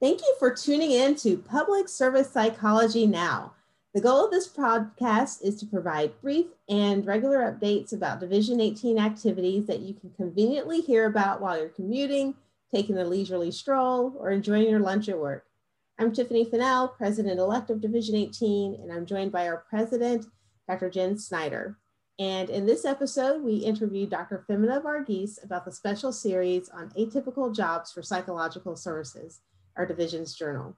Thank you for tuning in to Public Service Psychology Now. The goal of this podcast is to provide brief and regular updates about Division 18 activities that you can conveniently hear about while you're commuting, taking a leisurely stroll, or enjoying your lunch at work. I'm Tiffany Fennell, President-elect of Division 18, and I'm joined by our President, Dr. Jen Snyder. And in this episode, we interviewed Dr. Femina Varghese about the special series on atypical jobs for psychological services our division's journal.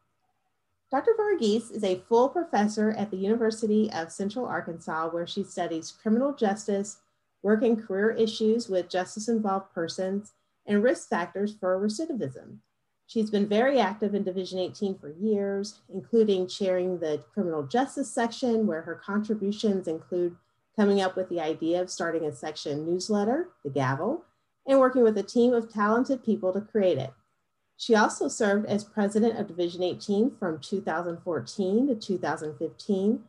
Dr. Varghese is a full professor at the University of Central Arkansas, where she studies criminal justice, work and career issues with justice involved persons, and risk factors for recidivism. She's been very active in Division 18 for years, including chairing the criminal justice section, where her contributions include coming up with the idea of starting a section newsletter, The Gavel, and working with a team of talented people to create it. She also served as president of Division 18 from 2014 to 2015.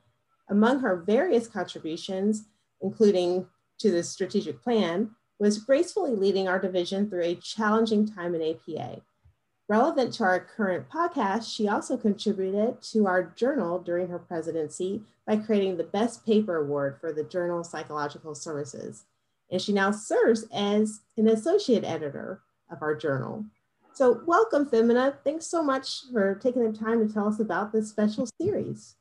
Among her various contributions, including to the strategic plan, was gracefully leading our division through a challenging time in APA. Relevant to our current podcast, she also contributed to our journal during her presidency by creating the Best Paper Award for the Journal Psychological Services. And she now serves as an associate editor of our journal. So welcome, Femina. Thanks so much for taking the time to tell us about this special series.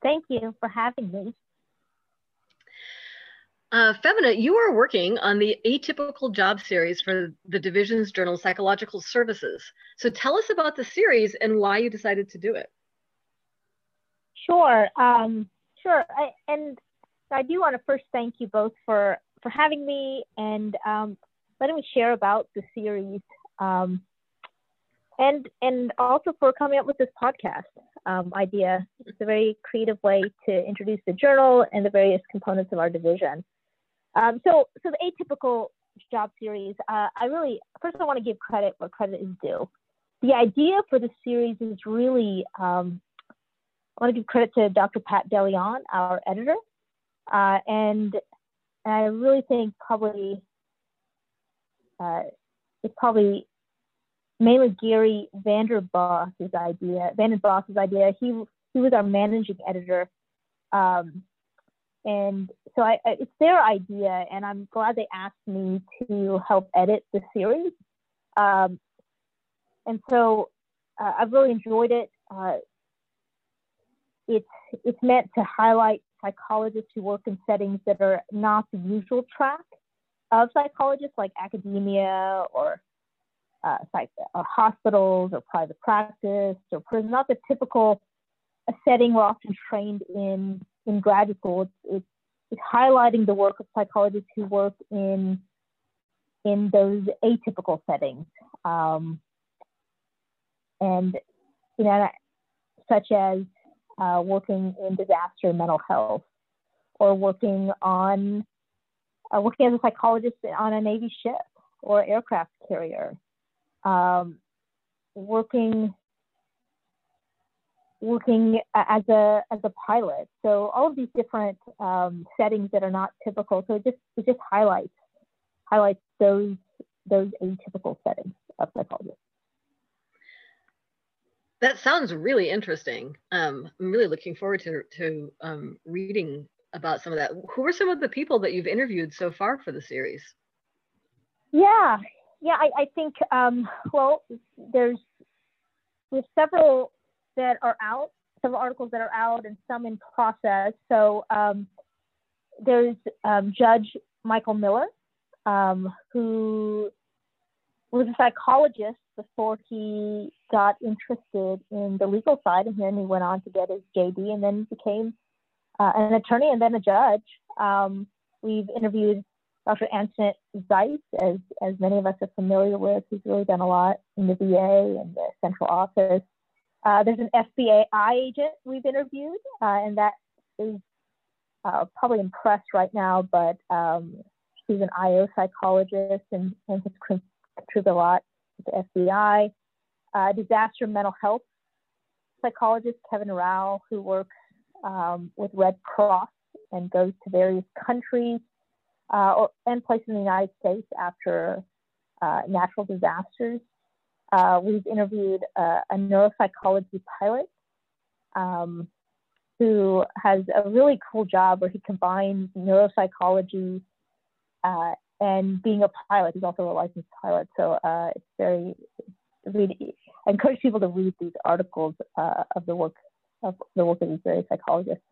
Thank you for having me. Uh, Femina, you are working on the Atypical Job Series for the Division's Journal Psychological Services. So tell us about the series and why you decided to do it. Sure, um, sure. I, and I do want to first thank you both for, for having me and um, letting me share about the series um, and and also for coming up with this podcast um, idea. It's a very creative way to introduce the journal and the various components of our division. Um, so so the atypical job series, uh, I really first I want to give credit where credit is due. The idea for the series is really um, I want to give credit to Dr. Pat DeLeon, our editor, uh, and I really think probably uh, it's probably mainly Gary VandenBos's idea. VandenBos's idea. He he was our managing editor, um, and so I, I, it's their idea, and I'm glad they asked me to help edit the series. Um, and so uh, I've really enjoyed it. Uh, it's it's meant to highlight psychologists who work in settings that are not the usual track of psychologists like academia or uh, psych, or hospitals or private practice or prison, not the typical setting we're often trained in in graduate school. It's, it's, it's highlighting the work of psychologists who work in in those atypical settings, um, and you know, such as uh, working in disaster mental health or working on uh, working as a psychologist on a Navy ship or aircraft carrier, um, working working as a as a pilot. So all of these different um, settings that are not typical. So it just it just highlights highlights those those atypical settings of psychology. That sounds really interesting. Um, I'm really looking forward to to um, reading about some of that. Who are some of the people that you've interviewed so far for the series? Yeah, yeah, I, I think, um, well, there's, there's several that are out, several articles that are out and some in process. So um, there's um, Judge Michael Miller, um, who was a psychologist before he got interested in the legal side, and then he went on to get his JD, and then became uh, an attorney and then a judge. Um, we've interviewed Dr. Antoinette Zeiss, as, as many of us are familiar with, who's really done a lot in the VA and the central office. Uh, there's an FBI agent we've interviewed, uh, and that is uh, probably in press right now, but um, she's an IO psychologist and, and has contributed a lot to the FBI. Uh, disaster mental health psychologist Kevin Rao, who works um, with Red Cross and goes to various countries uh, or, and places in the United States after uh, natural disasters. uh, we've interviewed uh, a neuropsychology pilot um, who has a really cool job where he combines neuropsychology uh, and being a pilot. He's also a licensed pilot, so uh, it's very. I encourage people to read these articles uh, of the work of the work of these various psychologists.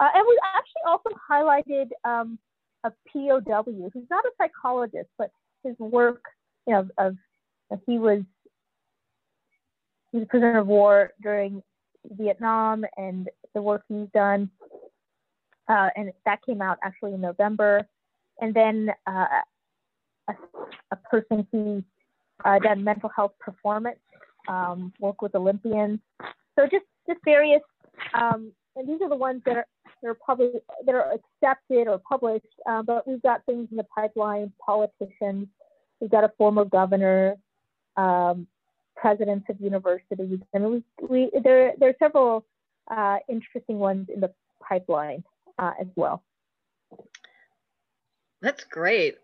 Uh, and we actually also highlighted um, a POW who's not a psychologist, but his work, you know, of, of he was he's a prisoner of war during Vietnam and the work he's done. Uh, and that came out actually in November. And then uh, a, a, person who uh, done mental health performance, um, work with Olympians. So just just various, um, and these are the ones that are that are probably that are accepted or published. Uh, but we've got things in the pipeline, politicians. We've got a former governor, um, presidents of universities, and we, we there there are several uh, interesting ones in the pipeline uh, as well. That's great.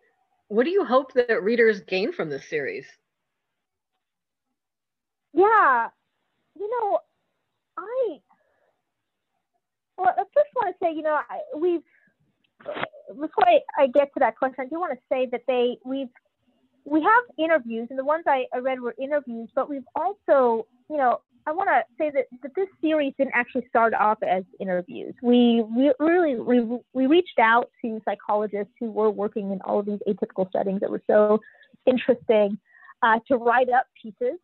What do you hope that readers gain from this series? Yeah, you know, I well, I first want to say, you know, we've before I, I get to that question, I do want to say that they we've we have interviews, and the ones I, I read were interviews, but we've also, you know, I want to say that, that this series didn't actually start off as interviews. We, we really we, we reached out to psychologists who were working in all of these atypical settings that were so interesting uh, to write up pieces.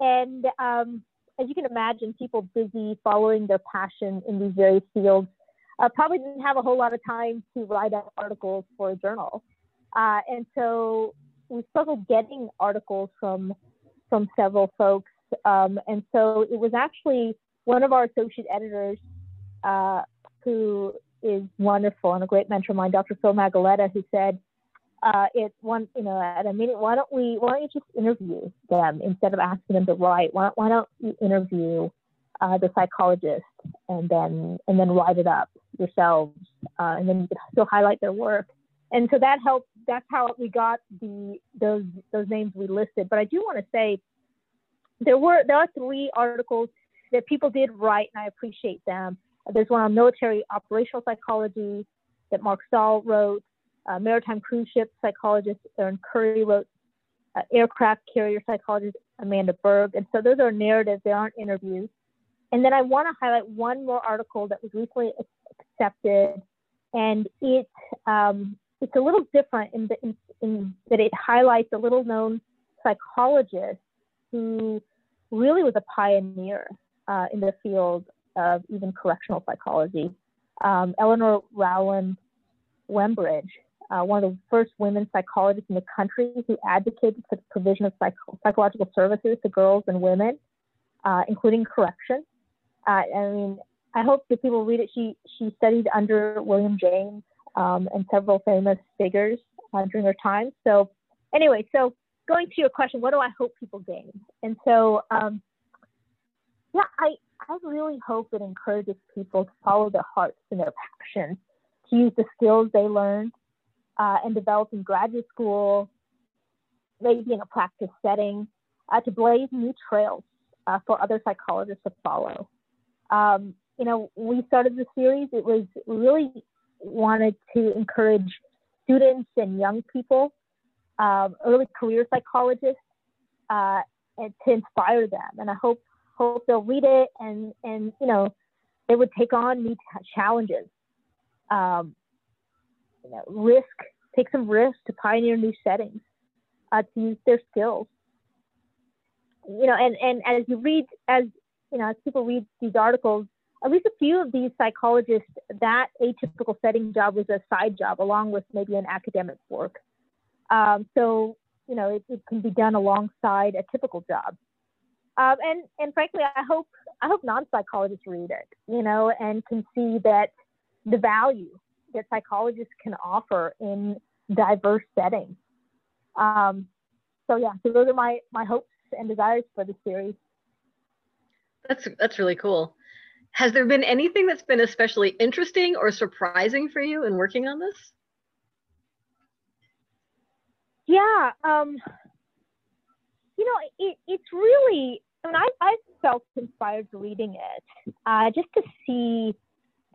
And um, as you can imagine, people busy following their passion in these various fields uh, probably didn't have a whole lot of time to write up articles for a journal. Uh, and so we struggled getting articles from from several folks, um, and so it was actually one of our associate editors uh, who is wonderful and a great mentor of mine, Dr. Phil Magaletta, who said, uh, "It one, you know, at a minute, why don't we, why don't you just interview them instead of asking them to write? Why, why don't you interview uh, the psychologist and then and then write it up yourselves, uh, and then you can still highlight their work." and so that helped. That's how we got the those those names we listed. But I do want to say there were there are three articles that people did write, and I appreciate them. There's one on military operational psychology that Mark Staal wrote. Uh, maritime cruise ship psychologist Erin Curry wrote. Uh, aircraft carrier psychologist Amanda Berg. And so those are narratives; they aren't interviews. And then I want to highlight one more article that was recently accepted, and it um, it's a little different in, the, in, in that it highlights a little known psychologist who really was a pioneer uh, in the field of even correctional psychology. Um, Eleanor Rowland Wembridge, uh, one of the first women psychologists in the country who advocated for the provision of psychological services to girls and women, uh, including correction. Uh, I mean, I hope that people read it. She she studied under William James um, and several famous figures uh, during her time. So, anyway, so going to your question, what do I hope people gain? And so, um, yeah, I, I really hope it encourages people to follow their hearts and their passions, to use the skills they learned uh, and develop in graduate school, maybe in a practice setting, uh, to blaze new trails uh, for other psychologists to follow. Um, you know, we started the series, it was really wanted to encourage students and young people, um, early career psychologists, uh, and to inspire them. And I hope hope they'll read it and and you know they would take on new challenges, um, you know, risk, take some risk to pioneer new settings, uh, to use their skills. You know, and and as you read, as you know, as people read these articles, at least a few of these psychologists, that atypical setting job was a side job along with maybe an academic work. Um, so, you know, it, it, can be done alongside a typical job. Um, and, and frankly, I hope, I hope non-psychologists read it, you know, and can see that the value that psychologists can offer in diverse settings. Um, so yeah, so those are my, my hopes and desires for the series. That's, that's really cool. Has there been anything that's been especially interesting or surprising for you in working on this? Yeah, um, you know, it, it's really, I mean, I, I felt inspired reading it uh, just to see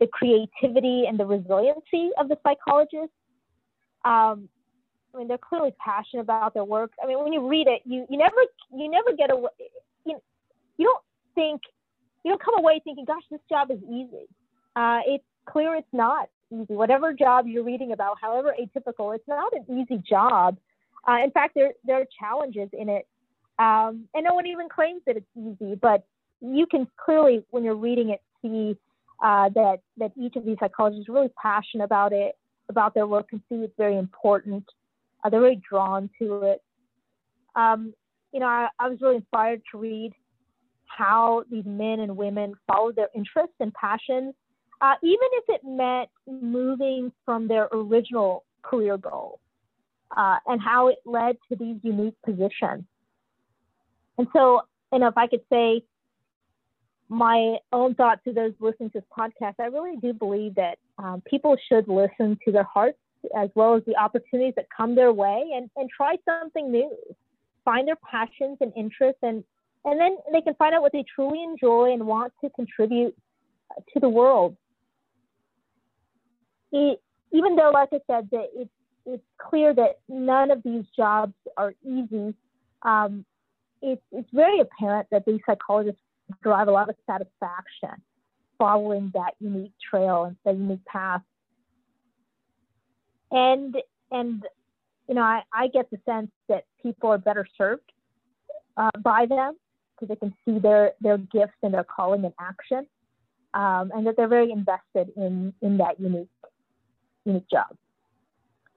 the creativity and the resiliency of the psychologists. Um, I mean, they're clearly passionate about their work. I mean, when you read it, you, you never you never get away. You, you don't think you don't come away thinking, "Gosh, this job is easy." Uh, it's clear it's not easy. Whatever job you're reading about, however atypical, it's not an easy job. Uh, in fact, there there are challenges in it, um, and no one even claims that it's easy. But you can clearly, when you're reading it, see uh, that that each of these psychologists is really passionate about it, about their work, and see it's very important. Uh, they're very drawn to it. Um, you know, I, I was really inspired to read how these men and women followed their interests and passions, uh, even if it meant moving from their original career goal, uh, and how it led to these unique positions. And so, you know, if I could say my own thought to those listening to this podcast, I really do believe that um, people should listen to their hearts as well as the opportunities that come their way and, and try something new. Find their passions and interests and and then they can find out what they truly enjoy and want to contribute to the world. It, even though, like I said, that it's it's clear that none of these jobs are easy. Um, it's it's very apparent that these psychologists derive a lot of satisfaction following that unique trail and that unique path. And and you know, I, I get the sense that people are better served uh, by them because they can see their their gifts and their calling in action, um, and that they're very invested in in that unique unique job.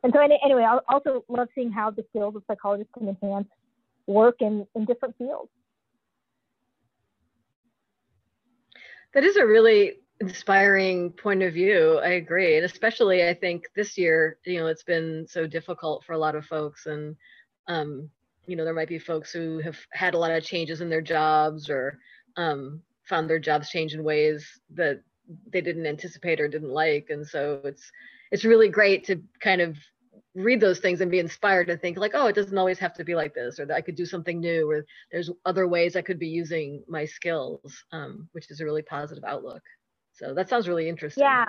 And so anyway, I also love seeing how the skills of psychologists can enhance work in, in different fields. That is a really inspiring point of view. I agree. And especially I think this year, you know, it's been so difficult for a lot of folks and um, you know, there might be folks who have had a lot of changes in their jobs or um, found their jobs change in ways that they didn't anticipate or didn't like. And so it's it's really great to kind of read those things and be inspired and think like, oh, it doesn't always have to be like this, or that I could do something new, or there's other ways I could be using my skills, um, which is a really positive outlook. So that sounds really interesting. Yeah.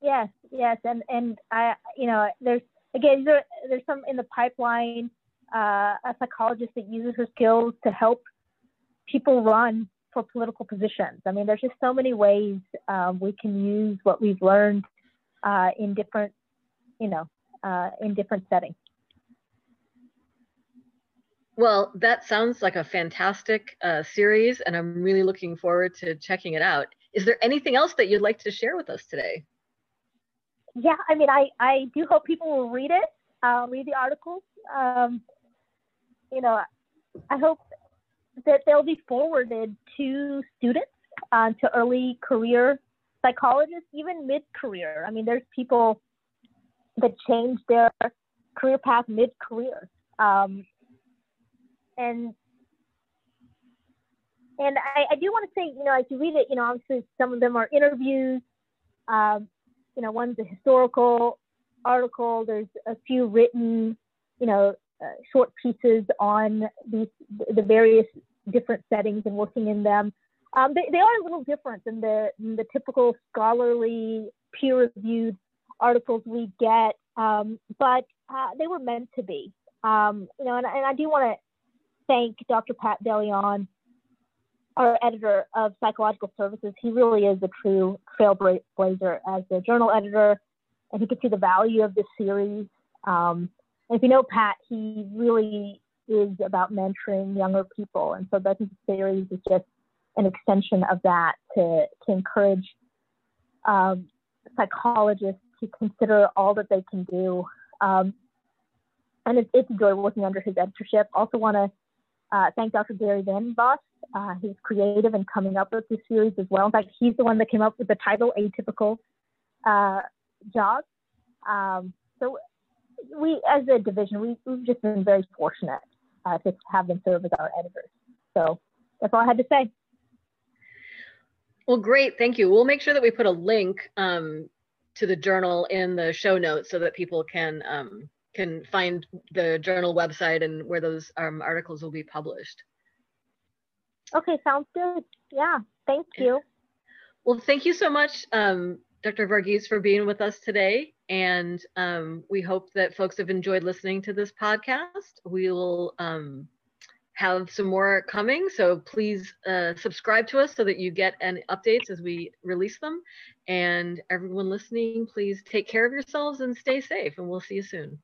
Yes, yes, and and I, you know, there's again, there, there's some in the pipeline uh, a psychologist that uses her skills to help people run for political positions. I mean, there's just so many ways um, we can use what we've learned uh, in different, you know, uh, in different settings. Well, that sounds like a fantastic uh, series, and I'm really looking forward to checking it out. Is there anything else that you'd like to share with us today? Yeah, I mean, I, I do hope people will read it, uh, read the articles. Um, you know, I hope that they'll be forwarded to students, uh, to early career psychologists, even mid career. I mean, there's people that change their career path mid career. Um, and and I, I do want to say, you know, as you read it, you know, obviously some of them are interviews. Um, you know, one's a historical article. There's a few written, you know, uh, short pieces on these the various different settings and working in them. Um, they, they are a little different than the, than the typical scholarly peer-reviewed articles we get, um, but uh, they were meant to be. Um, you know, and, and I do want to thank Dr. Pat DeLeon, our editor of Psychological Services. He really is a true trailblazer as the journal editor, and he could see the value of this series. Um, if you know Pat, he really is about mentoring younger people. And so that series is just an extension of that to, to encourage um, psychologists to consider all that they can do. Um, and it's, it's a joy working under his editorship. Also want to uh, thank Dr. Gary VandenBos. Uh, he's creative in coming up with this series as well. In fact, he's the one that came up with the title Atypical uh. Um, so we, as a division, we, we've just been very fortunate uh, to have them serve as our editors. So that's all I had to say. Well, great. Thank you. We'll make sure that we put a link um, to the journal in the show notes so that people can um, can find the journal website and where those um, articles will be published. Okay, sounds good. Yeah, thank you. Well, thank you so much, um, Dr. Varghese, for being with us today. And um, we hope that folks have enjoyed listening to this podcast. We will um, have some more coming. So please uh, subscribe to us so that you get any updates as we release them. And everyone listening, please take care of yourselves and stay safe. And we'll see you soon.